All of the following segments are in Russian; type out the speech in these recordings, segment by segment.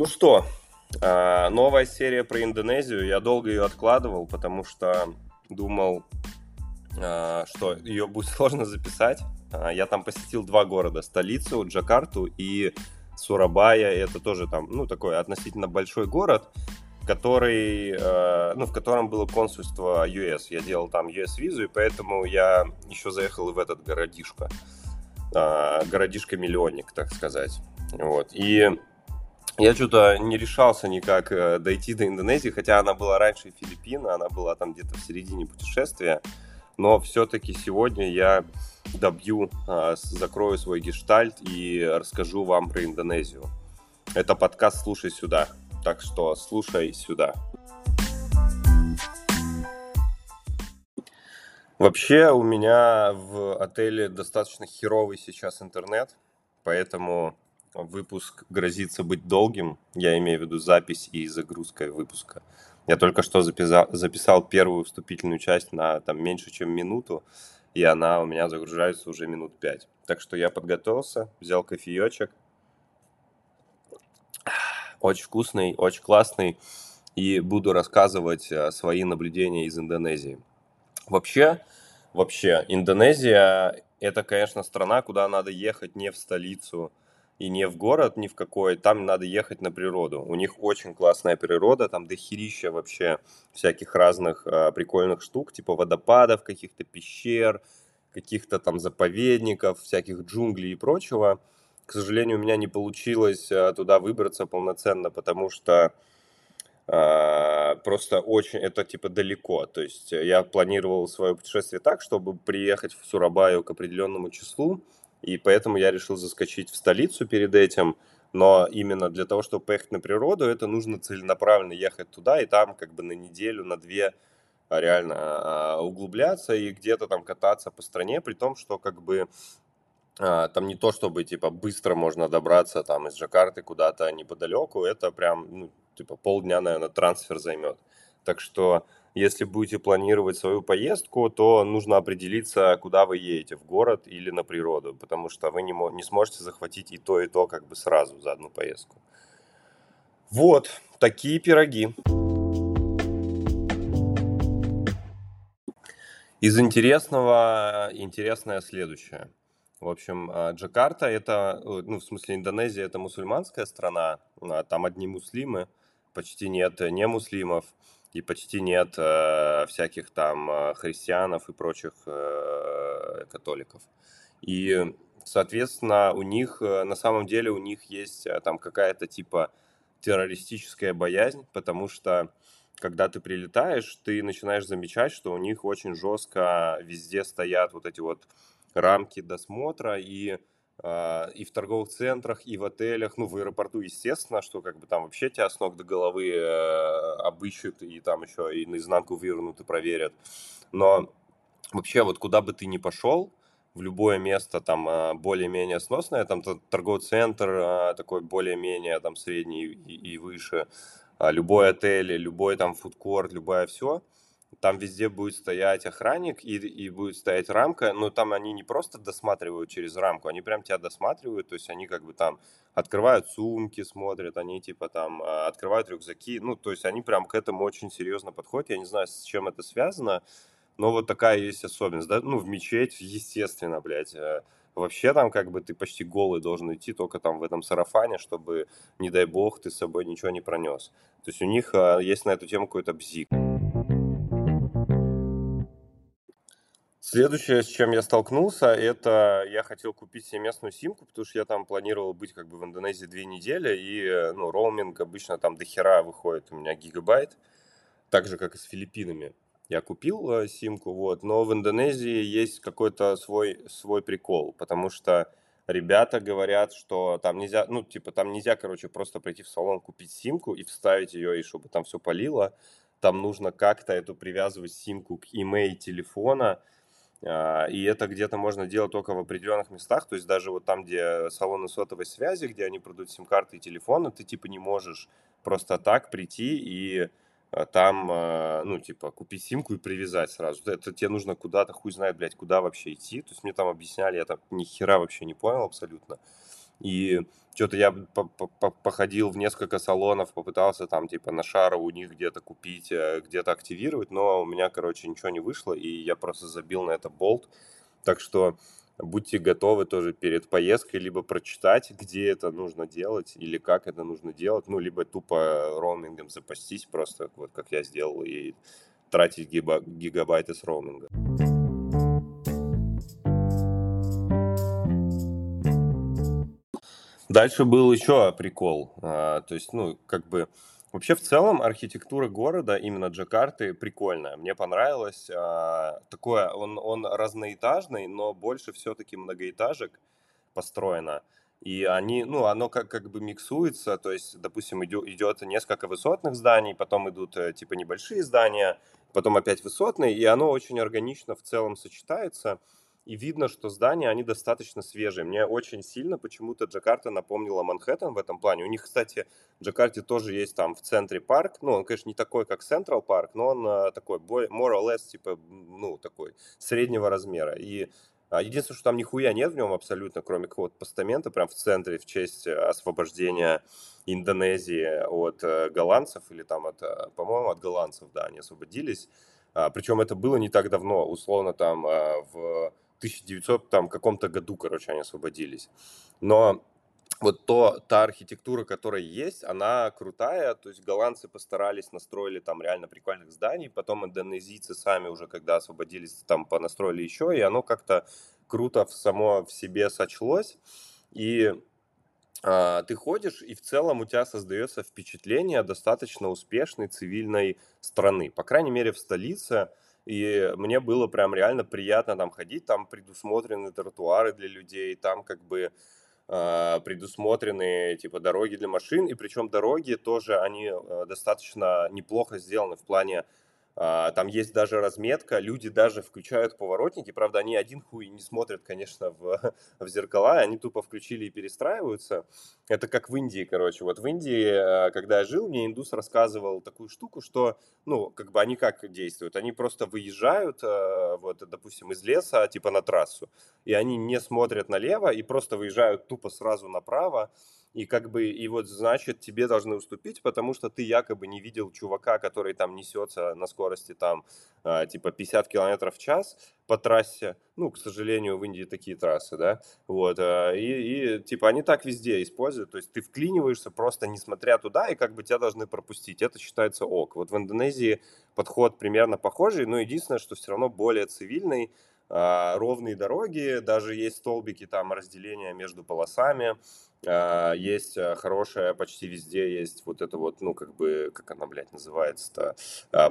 Ну что, а, новая серия про Индонезию. Я долго ее откладывал, потому что думал, а, что ее будет сложно записать. А, я там посетил два города, столицу, Джакарту и Сурабая. Это тоже там, ну, такой относительно большой город, который, ну, в котором было консульство US. Я делал там US-визу, и поэтому я еще заехал и в этот городишко. Городишко-миллионник, так сказать. Вот. И я что-то не решался никак э, дойти до Индонезии, хотя она была раньше Филиппины, она была там где-то в середине путешествия. Но все-таки сегодня я добью, а, закрою свой гештальт и расскажу вам про Индонезию. Это подкаст «Слушай сюда». Так что слушай сюда. Вообще у меня в отеле достаточно херовый сейчас интернет, поэтому выпуск грозится быть долгим. Я имею в виду запись и загрузка выпуска. Я только что записал, записал первую вступительную часть на там, меньше, чем минуту, и она у меня загружается уже минут пять. Так что я подготовился, взял кофеечек. Очень вкусный, очень классный. И буду рассказывать э, свои наблюдения из Индонезии. Вообще, вообще, Индонезия – это, конечно, страна, куда надо ехать не в столицу, и не в город ни в какой, там надо ехать на природу. У них очень классная природа, там дохерища вообще всяких разных э, прикольных штук, типа водопадов, каких-то пещер, каких-то там заповедников, всяких джунглей и прочего. К сожалению, у меня не получилось э, туда выбраться полноценно, потому что э, просто очень это типа далеко. То есть я планировал свое путешествие так, чтобы приехать в Сурабаю к определенному числу, и поэтому я решил заскочить в столицу перед этим, но именно для того, чтобы поехать на природу, это нужно целенаправленно ехать туда и там как бы на неделю, на две а, реально а, углубляться и где-то там кататься по стране, при том, что как бы а, там не то, чтобы типа быстро можно добраться там из Джакарты куда-то неподалеку, это прям ну, типа полдня, наверное, трансфер займет. Так что если будете планировать свою поездку, то нужно определиться, куда вы едете, в город или на природу, потому что вы не, не сможете захватить и то, и то как бы сразу за одну поездку. Вот, такие пироги. Из интересного, интересное следующее. В общем, а, Джакарта это, ну, в смысле, Индонезия это мусульманская страна, а там одни муслимы, почти нет не муслимов и почти нет э, всяких там э, христианов и прочих э, католиков. И, соответственно, у них, э, на самом деле, у них есть э, там какая-то типа террористическая боязнь, потому что когда ты прилетаешь, ты начинаешь замечать, что у них очень жестко везде стоят вот эти вот рамки досмотра, и и в торговых центрах, и в отелях, ну, в аэропорту, естественно, что как бы там вообще тебя с ног до головы э, обыщут, и там еще и наизнанку вывернут и проверят. Но вообще вот куда бы ты ни пошел, в любое место там а, более-менее сносное, там торговый центр а, такой более-менее там средний и, и выше, любой отель, любой там фудкорт, любое все – там везде будет стоять охранник и, и будет стоять рамка, но там они не просто досматривают через рамку, они прям тебя досматривают, то есть они как бы там открывают сумки, смотрят, они типа там а, открывают рюкзаки, ну, то есть они прям к этому очень серьезно подходят, я не знаю, с чем это связано, но вот такая есть особенность, да, ну, в мечеть, естественно, блядь, э, вообще там как бы ты почти голый должен идти только там в этом сарафане, чтобы, не дай бог, ты с собой ничего не пронес. То есть у них а, есть на эту тему какой-то бзик. Следующее, с чем я столкнулся, это я хотел купить себе местную симку, потому что я там планировал быть как бы в Индонезии две недели, и, ну, роуминг обычно там до хера выходит у меня гигабайт, так же, как и с Филиппинами. Я купил э, симку, вот, но в Индонезии есть какой-то свой, свой прикол, потому что ребята говорят, что там нельзя, ну, типа, там нельзя, короче, просто прийти в салон, купить симку и вставить ее, и чтобы там все полило. Там нужно как-то эту привязывать симку к имей телефона, и это где-то можно делать только в определенных местах, то есть даже вот там, где салоны сотовой связи, где они продают сим-карты и телефоны, ты типа не можешь просто так прийти и а, там, а, ну, типа, купить симку и привязать сразу. Это тебе нужно куда-то, хуй знает, блядь, куда вообще идти. То есть мне там объясняли, я там ни хера вообще не понял абсолютно. И что-то я походил в несколько салонов, попытался там типа на шару у них где-то купить, э, где-то активировать, но у меня, короче, ничего не вышло, и я просто забил на это болт. Так что будьте готовы тоже перед поездкой либо прочитать, где это нужно делать или как это нужно делать, ну, либо тупо роумингом запастись просто, вот как я сделал, и тратить гигабайты с роуминга. Дальше был еще прикол. А, то есть, ну, как бы, вообще в целом архитектура города, именно Джакарты, прикольная. Мне понравилось. А, такое, он, он разноэтажный, но больше все-таки многоэтажек построено. И они, ну, оно как, как бы миксуется, то есть, допустим, идет, идет несколько высотных зданий, потом идут э, типа небольшие здания, потом опять высотные, и оно очень органично в целом сочетается и видно, что здания, они достаточно свежие. Мне очень сильно почему-то Джакарта напомнила Манхэттен в этом плане. У них, кстати, в Джакарте тоже есть там в центре парк. Ну, он, конечно, не такой, как Централ парк, но он а, такой, more or less, типа, ну, такой, среднего размера. И а, Единственное, что там нихуя нет в нем абсолютно, кроме какого-то постамента прям в центре в честь э, освобождения Индонезии от э, голландцев, или там, от, э, по-моему, от голландцев, да, они освободились. А, Причем это было не так давно, условно там в 1900 там каком-то году, короче, они освободились. Но вот то, та архитектура, которая есть, она крутая, то есть голландцы постарались, настроили там реально прикольных зданий, потом индонезийцы сами уже, когда освободились, там понастроили еще, и оно как-то круто в само в себе сочлось, и а, ты ходишь, и в целом у тебя создается впечатление достаточно успешной цивильной страны, по крайней мере в столице, и мне было прям реально приятно там ходить, там предусмотрены тротуары для людей, там как бы э, предусмотрены типа дороги для машин, и причем дороги тоже, они э, достаточно неплохо сделаны в плане там есть даже разметка, люди даже включают поворотники, правда, они один хуй не смотрят, конечно, в, в зеркала, они тупо включили и перестраиваются. Это как в Индии, короче. Вот в Индии, э, когда я жил, мне индус рассказывал такую штуку, что, ну, как бы они как действуют? Они просто выезжают, э, вот, допустим, из леса, типа на трассу, и они не смотрят налево и просто выезжают тупо сразу направо, и как бы, и вот, значит, тебе должны уступить, потому что ты якобы не видел чувака, который там несется на скорости там, э, типа, 50 километров в час по трассе. Ну, к сожалению, в Индии такие трассы, да, вот, э, и, и, типа, они так везде используют, то есть ты вклиниваешься просто несмотря туда, и как бы тебя должны пропустить, это считается ок. Вот в Индонезии подход примерно похожий, но единственное, что все равно более цивильный, а, ровные дороги, даже есть столбики, там разделения между полосами, есть а, хорошая, почти везде есть вот это вот, ну, как бы, как она, блядь, называется-то,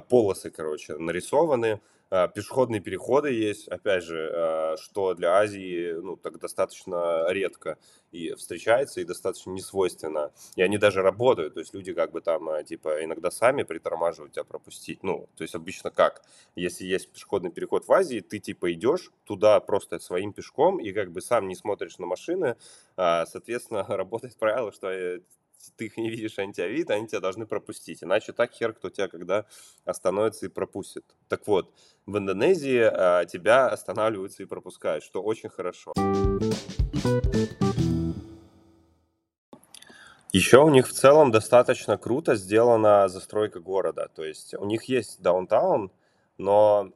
полосы, короче, нарисованы, а, пешеходные переходы есть, опять же, а, что для Азии ну, так достаточно редко и встречается, и достаточно несвойственно. И они даже работают, то есть люди как бы там, а, типа, иногда сами притормаживают тебя пропустить. Ну, то есть обычно как? Если есть пешеходный переход в Азии, ты типа идешь туда просто своим пешком и как бы сам не смотришь на машины, соответственно, работает правило, что э, ты их не видишь, они тебя видят, они тебя должны пропустить. Иначе так хер кто тебя когда остановится и пропустит. Так вот, в Индонезии а, тебя останавливаются и пропускают, что очень хорошо. Еще у них в целом достаточно круто сделана застройка города. То есть у них есть даунтаун, но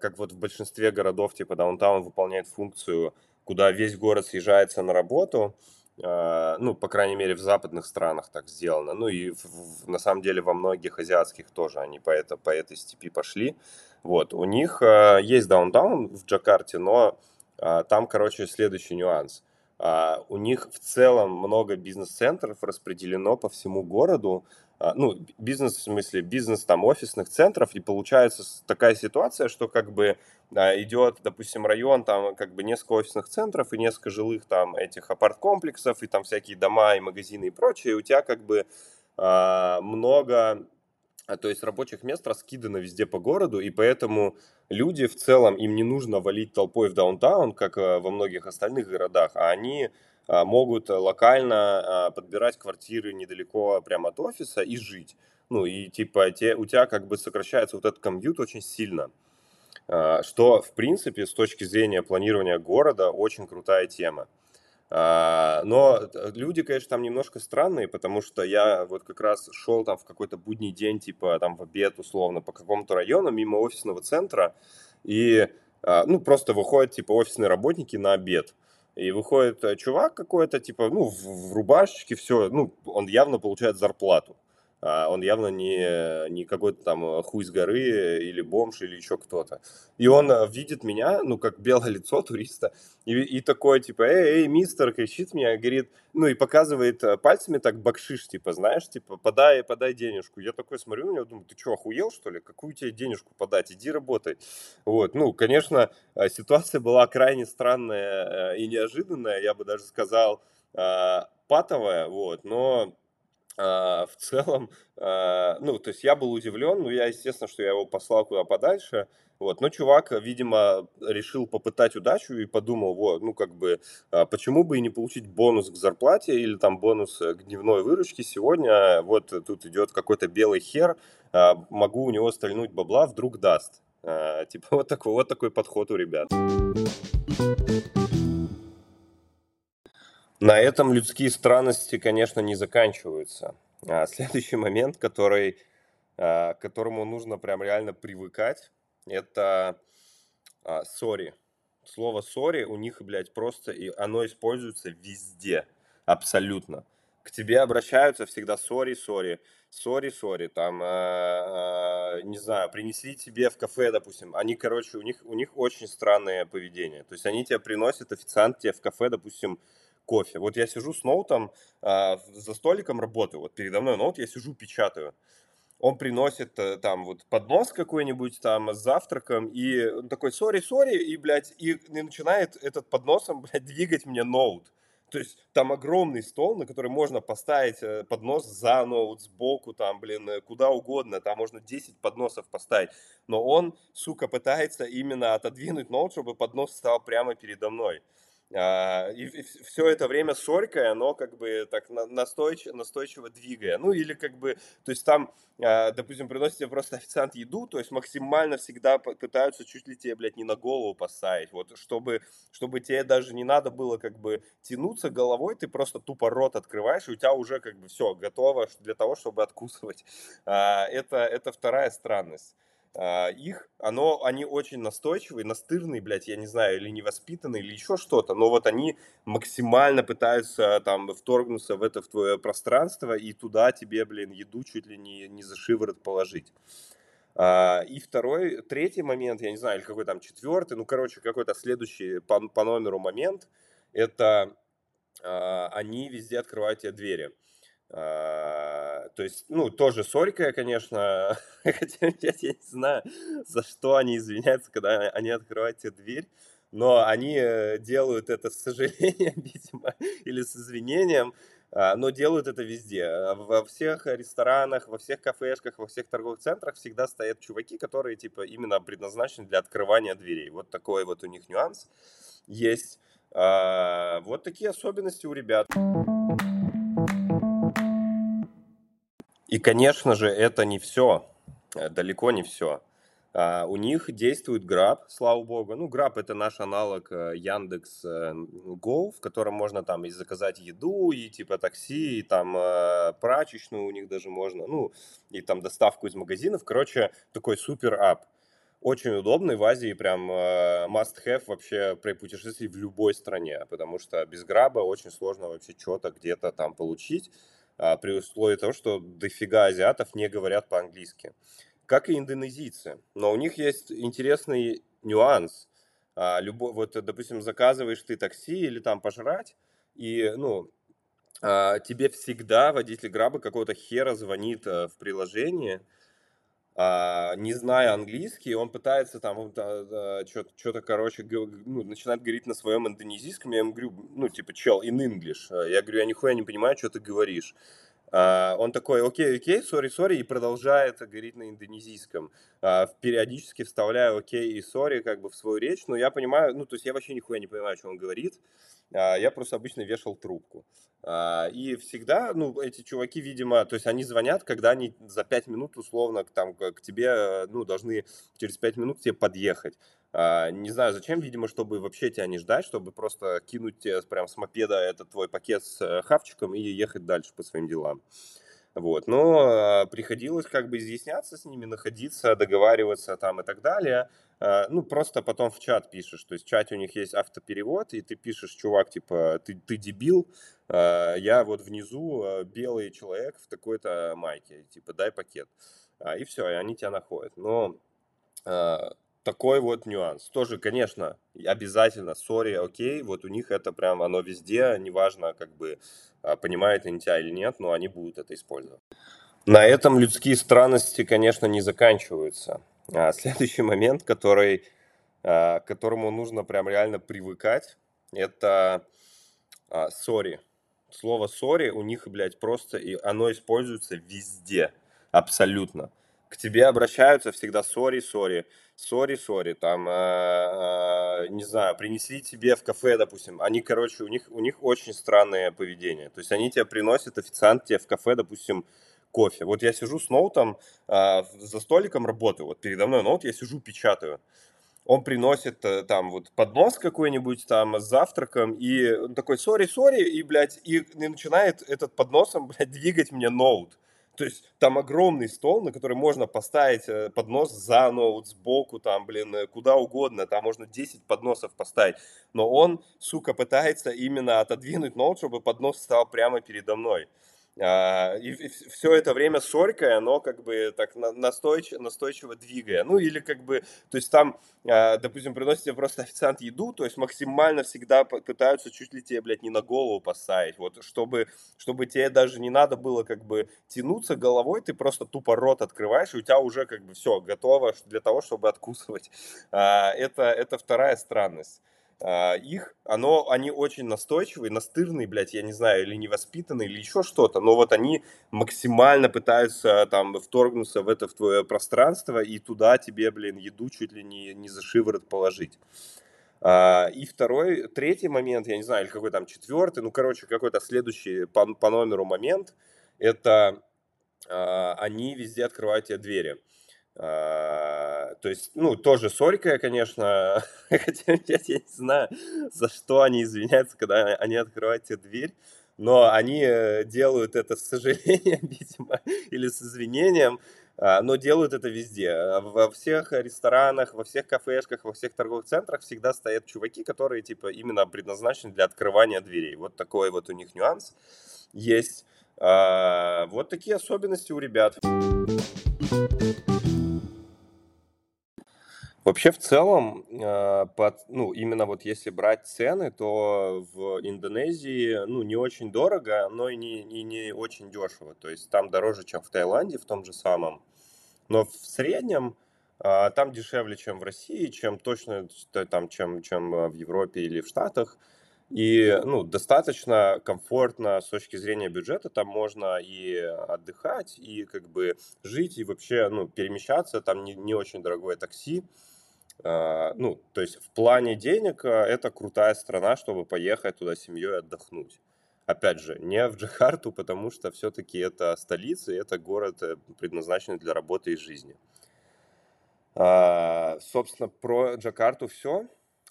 как вот в большинстве городов, типа даунтаун выполняет функцию, куда весь город съезжается на работу, ну, по крайней мере, в западных странах так сделано. Ну и в, в, на самом деле во многих азиатских тоже они по, это, по этой степи пошли. Вот, у них э, есть даунтаун в Джакарте, но э, там, короче, следующий нюанс. Э, у них в целом много бизнес-центров распределено по всему городу, ну, бизнес, в смысле, бизнес там офисных центров, и получается такая ситуация, что как бы идет, допустим, район, там как бы несколько офисных центров и несколько жилых там этих апарт-комплексов, и там всякие дома и магазины и прочее, и у тебя как бы много а, то есть рабочих мест раскидано везде по городу, и поэтому люди в целом, им не нужно валить толпой в даунтаун, как во многих остальных городах, а они а, могут локально подбирать квартиры недалеко прямо от офиса и жить. Ну и типа те, у тебя как бы сокращается вот этот комьют очень сильно. А, что, в принципе, с точки зрения планирования города, очень крутая тема. А, но люди, конечно, там немножко странные, потому что я вот как раз шел там в какой-то будний день, типа там в обед условно по какому-то району мимо офисного центра, и а, ну просто выходят типа офисные работники на обед. И выходит э, чувак какой-то, типа, ну, в, в рубашечке, все, ну, он явно получает зарплату. А, он явно не, не какой-то там э, хуй с горы или бомж или еще кто-то. И он э, видит меня, ну, как белое лицо туриста, и, и такой, типа, эй, эй, мистер, кричит мне, говорит, ну, и показывает э, пальцами так бакшиш, типа, знаешь, типа, подай, подай денежку. Я такой смотрю на него, думаю, ты что, охуел, что ли? Какую тебе денежку подать? Иди работай. Вот, ну, конечно, ситуация была крайне странная и неожиданная, я бы даже сказал, патовая, вот, но а, в целом, а, ну, то есть я был удивлен, ну, я, естественно, что я его послал куда подальше, вот, но чувак, видимо, решил попытать удачу и подумал, вот, ну, как бы, а, почему бы и не получить бонус к зарплате или там бонус к дневной выручке сегодня, вот тут идет какой-то белый хер, могу у него стрельнуть бабла, вдруг даст. Типа вот такой, вот такой подход у ребят. На этом людские странности, конечно, не заканчиваются. А следующий момент, который, а, к которому нужно прям реально привыкать, это сори. Слово сори у них, блядь, просто, и оно используется везде, абсолютно. К тебе обращаются всегда сори, сори, сори, сори, там, э, не знаю, принесли тебе в кафе, допустим, они, короче, у них, у них очень странное поведение. То есть они тебе приносят, официант тебе в кафе, допустим, кофе. Вот я сижу с ноутом, а, за столиком работаю, вот передо мной ноут, я сижу, печатаю. Он приносит э, там вот поднос какой-нибудь там с завтраком, и он такой, сори, сори, и, блядь, и, и начинает этот подносом, блядь, двигать мне ноут. То есть там огромный стол, на который можно поставить э, поднос за ноут, сбоку, там, блин, э, куда угодно. Там можно 10 подносов поставить. Но он, сука, пытается именно отодвинуть ноут, чтобы поднос стал прямо передо мной. А, и, все это время сорькой, оно как бы так настойчиво, настойчиво двигая. Ну или как бы, то есть там, а, допустим, приносит тебе просто официант еду, то есть максимально всегда пытаются чуть ли тебе, блядь, не на голову поставить. Вот чтобы, чтобы тебе даже не надо было как бы тянуться головой, ты просто тупо рот открываешь, и у тебя уже как бы все готово для того, чтобы откусывать. А, это, это вторая странность. А, их, оно, они очень настойчивые, настырные, блядь, я не знаю, или невоспитанные, или еще что-то, но вот они максимально пытаются там вторгнуться в это, в твое пространство, и туда тебе, блин, еду чуть ли не, не за шиворот положить. А, и второй, третий момент, я не знаю, или какой там четвертый, ну, короче, какой-то следующий по, по номеру момент, это а, они везде открывают тебе двери. А, то есть, ну, тоже сорькая, конечно, хотя я не знаю, за что они извиняются, когда они открывают тебе дверь, но они э, делают это с сожалением, видимо, или с извинением, а, но делают это везде. А, во всех ресторанах, во всех кафешках, во всех торговых центрах всегда стоят чуваки, которые, типа, именно предназначены для открывания дверей. Вот такой вот у них нюанс есть. Вот такие особенности у ребят. И, конечно же, это не все, э, далеко не все. А, у них действует Grab, слава богу. Ну, Grab это наш аналог э, Яндекс э, Go, в котором можно там и заказать еду, и типа такси, и там прачечную у них даже можно, ну, и там доставку из магазинов. Короче, такой супер ап. Очень удобный в Азии, прям must-have вообще при путешествии в любой стране, потому что без граба очень сложно вообще что-то где-то там получить при условии того, что дофига азиатов не говорят по-английски. Как и индонезийцы. Но у них есть интересный нюанс. А, любой, вот, допустим, заказываешь ты такси или там пожрать, и, ну, а, тебе всегда водитель граба какого-то хера звонит а, в приложении, а, не зная английский, он пытается там что-то, короче, ну, начинает говорить на своем индонезийском, я ему говорю, ну, типа, чел, in English. Я говорю, я нихуя не понимаю, что ты говоришь. Uh, он такой, окей, окей, сори, сори, и продолжает говорить на индонезийском. Uh, периодически вставляю окей и сори как бы в свою речь, но я понимаю, ну, то есть я вообще нихуя не понимаю, что он говорит. Uh, я просто обычно вешал трубку. И всегда, ну, эти чуваки, видимо, то есть они звонят, когда они за 5 минут условно там, к тебе, ну, должны через 5 минут к тебе подъехать. А, не знаю, зачем, видимо, чтобы вообще тебя не ждать, чтобы просто кинуть тебе прям с мопеда этот твой пакет с э, хавчиком и ехать дальше по своим делам. Вот. Но а, приходилось как бы изъясняться с ними, находиться, договариваться там и так далее. А, ну, просто потом в чат пишешь. То есть в чате у них есть автоперевод, и ты пишешь, чувак, типа, ты, ты дебил, а, я вот внизу белый человек в такой-то майке, типа, дай пакет. И все, и они тебя находят. Но такой вот нюанс. Тоже, конечно, обязательно, сори, окей, вот у них это прям, оно везде, неважно, как бы, а, понимают они тебя или нет, но они будут это использовать. На этом людские странности, конечно, не заканчиваются. А следующий момент, который, а, к которому нужно прям реально привыкать, это сори. Слово сори у них, блядь, просто, и оно используется везде, абсолютно к тебе обращаются всегда сори, сори, сори, сори, там, э, не знаю, принесли тебе в кафе, допустим, они, короче, у них, у них очень странное поведение, то есть они тебе приносят, официант тебе в кафе, допустим, кофе. Вот я сижу с ноутом, э, за столиком работаю, вот передо мной ноут, я сижу, печатаю. Он приносит э, там вот поднос какой-нибудь там с завтраком, и он такой, сори, сори, и, блядь, и, и начинает этот подносом, блядь, двигать мне ноут. То есть там огромный стол, на который можно поставить э, поднос за ноут, сбоку, там, блин, э, куда угодно. Там можно 10 подносов поставить. Но он, сука, пытается именно отодвинуть ноут, чтобы поднос стал прямо передо мной. А, и все это время сорькая, но как бы так настойчиво, настойчиво двигая. Ну или как бы, то есть там, а, допустим, приносит тебе просто официант еду, то есть максимально всегда пытаются чуть ли тебе, блядь, не на голову поставить. Вот чтобы, чтобы тебе даже не надо было как бы тянуться головой, ты просто тупо рот открываешь, и у тебя уже как бы все готово для того, чтобы откусывать. А, это, это вторая странность. А, их, оно, они очень настойчивые, настырные, блядь, я не знаю, или невоспитанные, или еще что-то, но вот они максимально пытаются там вторгнуться в это, в твое пространство и туда тебе, блин, еду чуть ли не, не за шиворот положить. А, и второй, третий момент, я не знаю, или какой там четвертый, ну, короче, какой-то следующий по, по номеру момент, это а, они везде открывают тебе двери. А, то есть, ну, тоже сорькая, конечно, хотя я, я не знаю, за что они извиняются, когда они открывают тебе дверь, но они э, делают это с сожалением, видимо, или с извинением, а, но делают это везде. А во всех ресторанах, во всех кафешках, во всех торговых центрах всегда стоят чуваки, которые, типа, именно предназначены для открывания дверей. Вот такой вот у них нюанс есть. Вот такие особенности у ребят. Вообще, в целом, э, под, ну, именно вот если брать цены, то в Индонезии, ну, не очень дорого, но и не, и не очень дешево. То есть там дороже, чем в Таиланде, в том же самом. Но в среднем э, там дешевле, чем в России, чем точно там, чем, чем э, в Европе или в Штатах. И ну, достаточно комфортно с точки зрения бюджета, там можно и отдыхать, и как бы жить, и вообще ну, перемещаться, там не, не очень дорогое такси. А, ну, то есть в плане денег а, это крутая страна, чтобы поехать туда семьей отдохнуть. Опять же, не в Джакарту, потому что все-таки это столица, и это город, э, предназначенный для работы и жизни. А, собственно, про Джакарту все.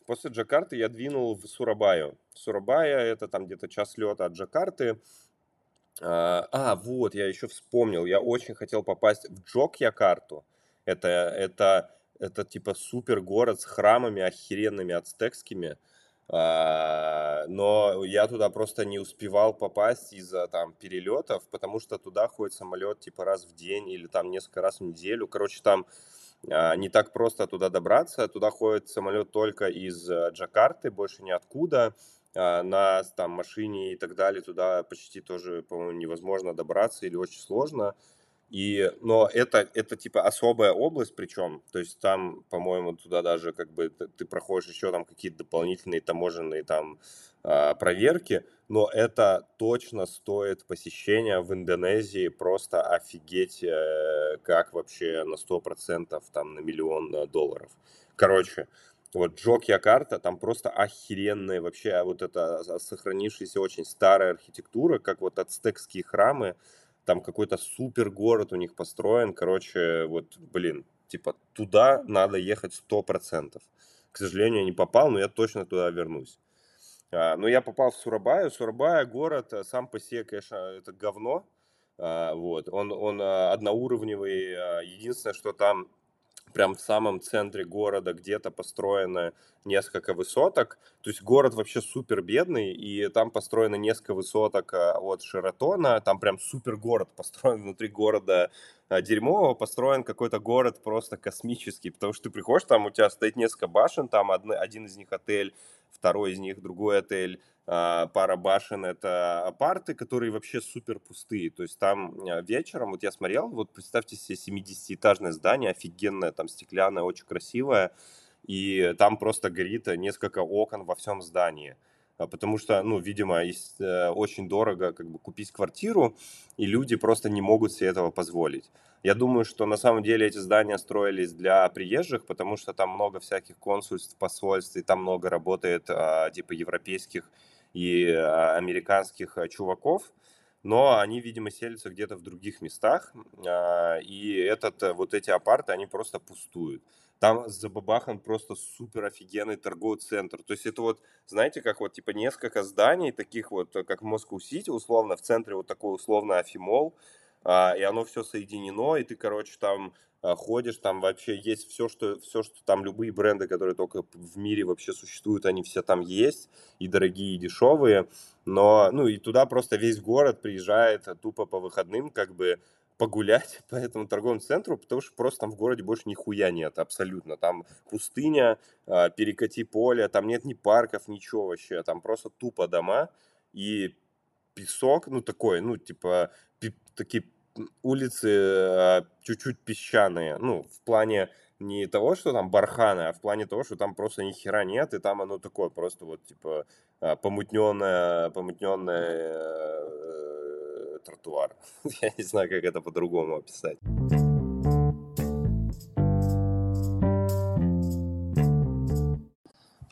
После Джакарты я двинул в Сурабаю. Сурабая это там где-то час лета от Джакарты. А, вот, я еще вспомнил, я очень хотел попасть в Джокьякарту. Это, это это типа супер город с храмами охеренными ацтекскими. А, но я туда просто не успевал попасть из-за там перелетов, потому что туда ходит самолет типа раз в день или там несколько раз в неделю. Короче, там а, не так просто туда добраться. Туда ходит самолет только из э, Джакарты, больше ниоткуда. А, на там машине и так далее туда почти тоже, по-моему, невозможно добраться или очень сложно. И, но это, это типа особая область, причем, то есть там, по-моему, туда даже как бы ты, проходишь еще там какие-то дополнительные таможенные там э, проверки, но это точно стоит посещения в Индонезии, просто офигеть, э, как вообще на 100% там на миллион э, долларов. Короче, вот Джок-Якарта, там просто охеренная вообще вот эта сохранившаяся очень старая архитектура, как вот ацтекские храмы, там какой-то супер город у них построен, короче, вот, блин, типа, туда надо ехать сто процентов. к сожалению, я не попал, но я точно туда вернусь. А, но я попал в Сурабаю. Сурабая город э, сам по себе, конечно, это говно. А, вот. Он, он одноуровневый. Единственное, что там прям в самом центре города где-то построено несколько высоток. То есть город вообще супер бедный, и там построено несколько высоток а, от Шератона. Там прям супер город построен внутри города а, дерьмового. Построен какой-то город просто космический, потому что ты приходишь, там у тебя стоит несколько башен, там один из них отель, второй из них другой отель, а, пара башен это апарты, которые вообще супер пустые. То есть там а, вечером, вот я смотрел, вот представьте себе 70-этажное здание, офигенное, там стеклянное, очень красивое, и там просто горит несколько окон во всем здании. А, потому что, ну, видимо, э, очень дорого как бы купить квартиру, и люди просто не могут себе этого позволить. Я думаю, что на самом деле эти здания строились для приезжих, потому что там много всяких консульств, посольств, и там много работает типа европейских и а, американских а, чуваков, но они, видимо, селятся где-то в других местах, а, и этот, э, вот эти апарты, они просто пустуют. Там за бабахан просто супер офигенный торговый центр. То есть это вот, знаете, как вот типа несколько зданий, таких вот, как в Москву-Сити, условно, в центре вот такой условно Афимол, и оно все соединено, и ты, короче, там а, ходишь, там вообще есть все, что, все, что там любые бренды, которые только в мире вообще существуют, они все там есть, и дорогие, и дешевые, но, ну, и туда просто весь город приезжает тупо по выходным, как бы погулять по этому торговому центру, потому что просто там в городе больше нихуя нет, абсолютно. Там пустыня, а, перекати поле, там нет ни парков, ничего вообще, там просто тупо дома и песок, ну, такой, ну, типа, такие улицы а, чуть-чуть песчаные, ну, в плане не того, что там барханы, а в плане того, что там просто ни хера нет, и там оно такое просто вот, типа, помутненное, помутненное э, тротуар. Я не знаю, как это по-другому описать.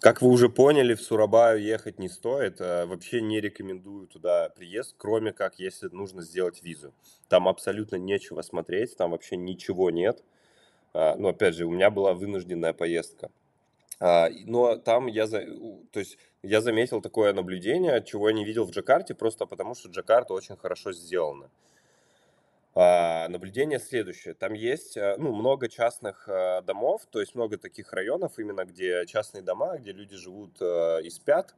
Как вы уже поняли, в Сурабаю ехать не стоит. А вообще не рекомендую туда приезд, кроме как если нужно сделать визу. Там абсолютно нечего смотреть, там вообще ничего нет. А, но опять же, у меня была вынужденная поездка. А, но там я, то есть я заметил такое наблюдение, чего я не видел в Джакарте, просто потому что Джакарта очень хорошо сделана. А, наблюдение следующее. Там есть э, ну, много частных э, домов, то есть много таких районов, именно где частные дома, где люди живут э, и спят.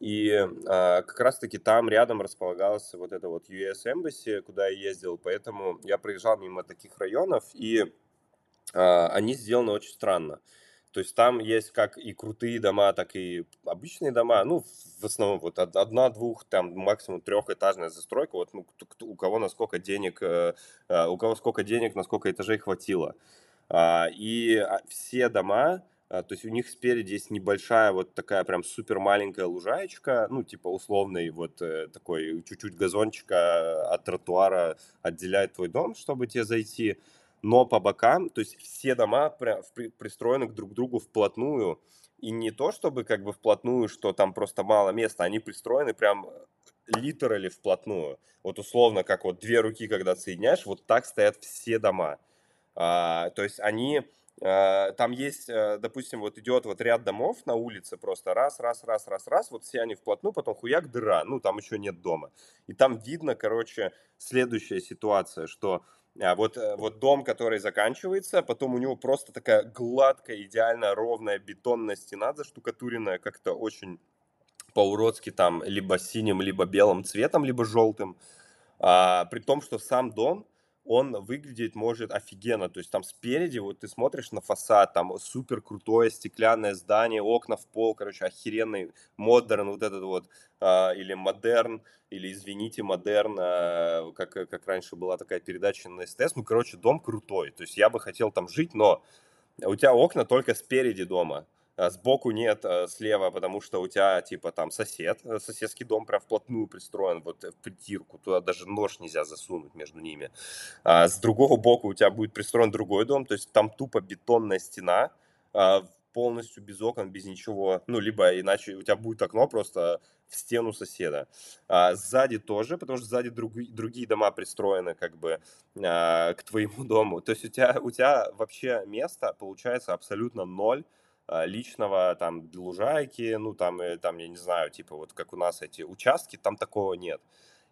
И а, как раз-таки там рядом располагался вот это вот US Embassy, куда я ездил, поэтому я проезжал мимо таких районов, и они сделаны очень странно. То есть там есть как и крутые дома, так и обычные дома. Ну, в основном вот одна, двух, там максимум трехэтажная застройка. Вот ну, у кого насколько денег, э, э, у кого сколько денег, насколько этажей хватило. А, и а, все дома, а, то есть у них спереди есть небольшая вот такая прям супер маленькая лужаечка, ну типа условный вот э, такой чуть-чуть газончика от тротуара отделяет твой дом, чтобы тебе зайти но по бокам, то есть все дома пристроены друг к другу вплотную, и не то чтобы как бы вплотную, что там просто мало места, они пристроены прям литерали вплотную. Вот условно, как вот две руки, когда соединяешь, вот так стоят все дома. А, то есть они, а, там есть, а, допустим, вот идет вот ряд домов на улице просто раз, раз, раз, раз, раз, вот все они вплотную, потом хуяк дыра, ну там еще нет дома. И там видно, короче, следующая ситуация, что а вот, э, вот дом, который заканчивается, потом у него просто такая гладкая, идеально ровная бетонная стена заштукатуренная, как-то очень по-уродски там либо синим, либо белым цветом, либо желтым. А, при том, что сам дом, он выглядеть может офигенно. То есть там спереди, вот ты смотришь на фасад, там супер крутое стеклянное здание, окна в пол, короче, охеренный модерн, вот этот вот, э, или модерн, или, извините, модерн, э, как, как раньше была такая передача на СТС. Ну, короче, дом крутой. То есть я бы хотел там жить, но у тебя окна только спереди дома. А сбоку нет, а слева, потому что у тебя, типа, там сосед, э, соседский дом прям вплотную пристроен, вот в притирку, туда даже нож нельзя засунуть между ними. А с другого боку у тебя будет пристроен другой дом, то есть там тупо бетонная стена, полностью без окон, без ничего, ну, либо иначе у тебя будет окно просто в стену соседа. А, сзади тоже, потому что сзади друг, другие дома пристроены как бы к твоему дому. То есть у тебя, у тебя вообще место получается абсолютно ноль личного, там, лужайки, ну, там, там, я не знаю, типа, вот как у нас эти участки, там такого нет.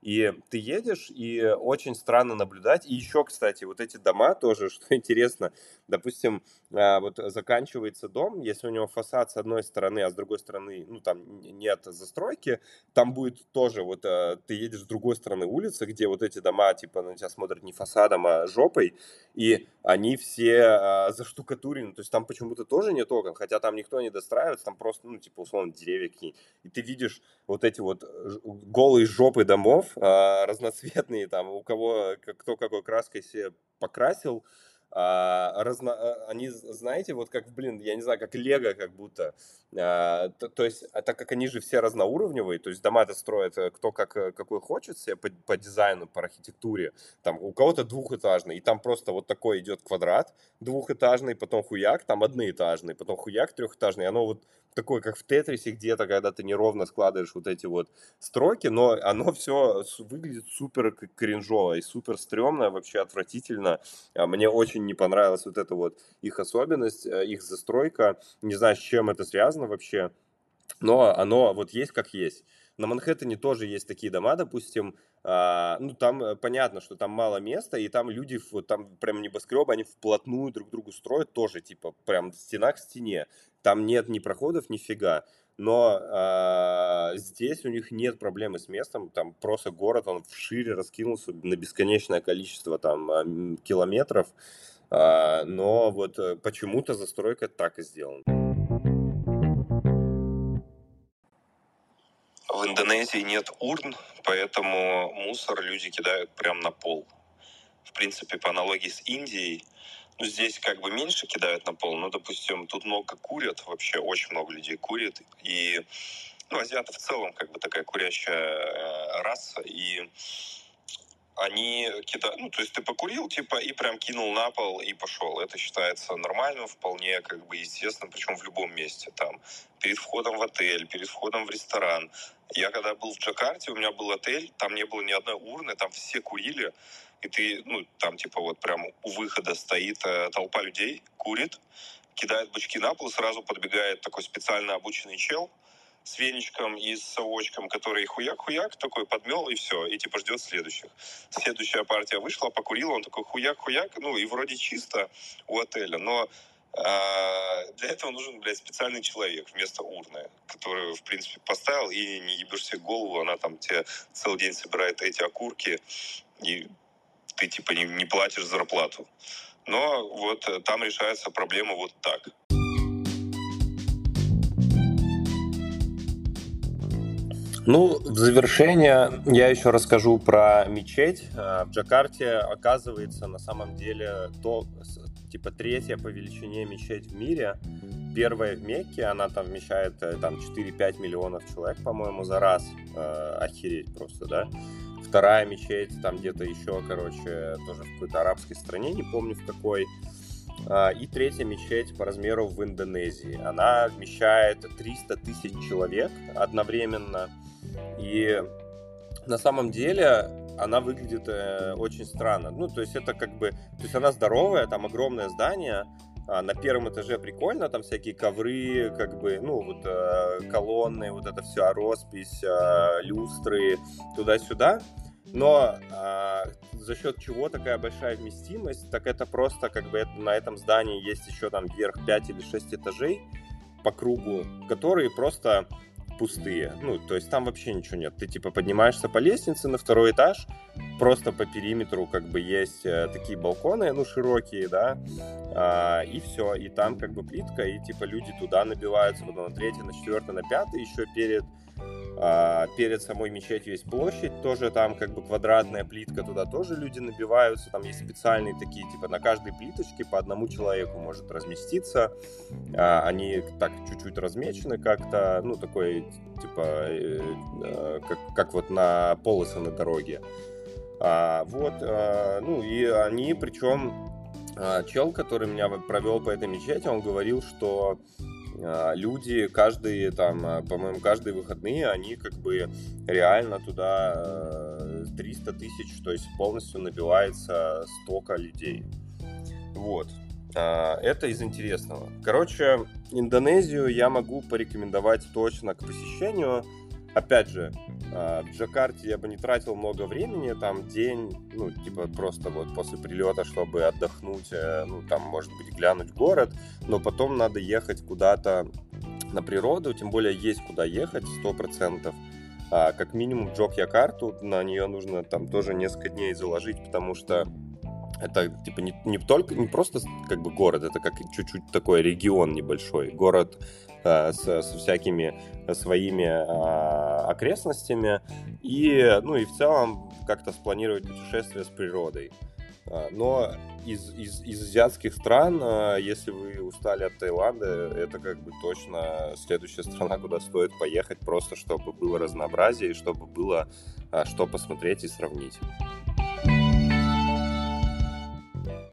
И ты едешь, и очень странно наблюдать. И еще, кстати, вот эти дома тоже, что интересно, допустим, а, вот заканчивается дом, если у него фасад с одной стороны, а с другой стороны, ну, там нет застройки, там будет тоже вот а, ты едешь с другой стороны улицы, где вот эти дома, типа, на тебя смотрят не фасадом, а жопой, и они все а, заштукатурены, то есть там почему-то тоже нет окон, хотя там никто не достраивается, там просто, ну, типа, условно, деревья какие И ты видишь вот эти вот голые жопы домов, разноцветные, там, у кого, кто какой краской себе покрасил, а, разно, а, они, знаете, вот как, блин, я не знаю, как Лего как будто. А, то, то есть, а так как они же все разноуровневые, то есть дома-то строят э, кто как, э, какой хочет себе по, по дизайну, по архитектуре. Там у кого-то двухэтажный, и там просто вот такой идет квадрат двухэтажный, потом хуяк, там одноэтажный, потом хуяк трехэтажный. Оно вот такое, как в Тетрисе где-то, когда ты неровно складываешь вот эти вот строки, но оно все выглядит супер кринжово и супер стрёмно, вообще отвратительно. А мне очень не понравилась вот эта вот их особенность, э, их застройка. Не знаю, с чем это связано вообще, но оно вот есть как есть. На Манхэттене тоже есть такие дома, допустим, а, ну, там э, понятно, что там мало места, и там люди, вот там прям небоскребы, они вплотную друг к другу строят тоже, типа, прям стена к стене. Там нет ни проходов, ни фига. Но а, здесь у них нет проблемы с местом, там просто город, он вшире раскинулся на бесконечное количество там а, километров, а, но вот э, почему-то застройка так и сделана. Индонезии нет урн, поэтому мусор люди кидают прямо на пол. В принципе, по аналогии с Индией, ну, здесь как бы меньше кидают на пол, но, допустим, тут много курят, вообще очень много людей курит, и ну, азиаты в целом как бы такая курящая э, раса, и они кидают, ну, то есть ты покурил, типа, и прям кинул на пол и пошел. Это считается нормальным, вполне, как бы, естественно, причем в любом месте, там, перед входом в отель, перед входом в ресторан. Я когда был в Джакарте, у меня был отель, там не было ни одной урны, там все курили, и ты, ну, там, типа, вот прям у выхода стоит э, толпа людей, курит, кидает бычки на пол, сразу подбегает такой специально обученный чел, с веничком и с совочком, который хуяк-хуяк такой подмел и все, и типа ждет следующих. Следующая партия вышла, покурила, он такой хуяк-хуяк, ну и вроде чисто у отеля, но а, для этого нужен, блядь, специальный человек вместо урны, который, в принципе, поставил и не ебешь себе голову, она там тебе целый день собирает эти окурки, и ты, типа, не, не платишь зарплату. Но вот э, там решается проблема вот так. Ну, в завершение я еще расскажу про мечеть. А, в Джакарте оказывается на самом деле то, типа третья по величине мечеть в мире. Первая в Мекке, она там вмещает э, там 4-5 миллионов человек, по-моему, за раз. Э, охереть просто, да. Вторая мечеть там где-то еще, короче, тоже в какой-то арабской стране, не помню в какой. А, и третья мечеть по размеру в Индонезии. Она вмещает 300 тысяч человек одновременно. И на самом деле она выглядит э, очень странно. Ну, то есть это как бы... То есть она здоровая, там огромное здание, а на первом этаже прикольно, там всякие ковры, как бы, ну, вот э, колонны, вот это все, роспись, э, люстры, туда-сюда. Но э, за счет чего такая большая вместимость, так это просто как бы это, на этом здании есть еще там вверх 5 или 6 этажей по кругу, которые просто пустые. Ну, то есть там вообще ничего нет. Ты типа поднимаешься по лестнице на второй этаж, просто по периметру как бы есть э, такие балконы, ну, широкие, да, а, и все. И там как бы плитка, и типа люди туда набиваются, потом на третий, на четвертый, на пятый еще перед а, перед самой мечетью есть площадь, тоже там как бы квадратная плитка, туда тоже люди набиваются, там есть специальные такие, типа на каждой плиточке по одному человеку может разместиться, а, они так чуть-чуть размечены как-то, ну такой типа э, э, как, как вот на полосы на дороге. А, вот, ну и они, причем чел, который меня провел по этой мечети, он говорил, что люди каждые там, а, по-моему, каждые выходные, они как бы реально туда 300 э, тысяч, то есть полностью набивается столько людей. Вот. А, это из интересного. Короче, Индонезию я могу порекомендовать точно к посещению. Опять же, а, в Джакарте я бы не тратил много времени, там день, ну, типа просто вот после прилета, чтобы отдохнуть, э, ну, там, может быть, глянуть город, но потом надо ехать куда-то на природу, тем более есть куда ехать, сто процентов. А, как минимум Джок-Якарту, на нее нужно там тоже несколько дней заложить, потому что это типа не, не только не просто как бы город, это как чуть-чуть такой регион небольшой, город э, с, со всякими своими э, окрестностями и ну и в целом как-то спланировать путешествие с природой. А, но из, из, из азиатских стран, а, если вы устали от Таиланда, это как бы точно следующая страна, куда стоит поехать, просто чтобы было разнообразие и чтобы было что посмотреть и сравнить.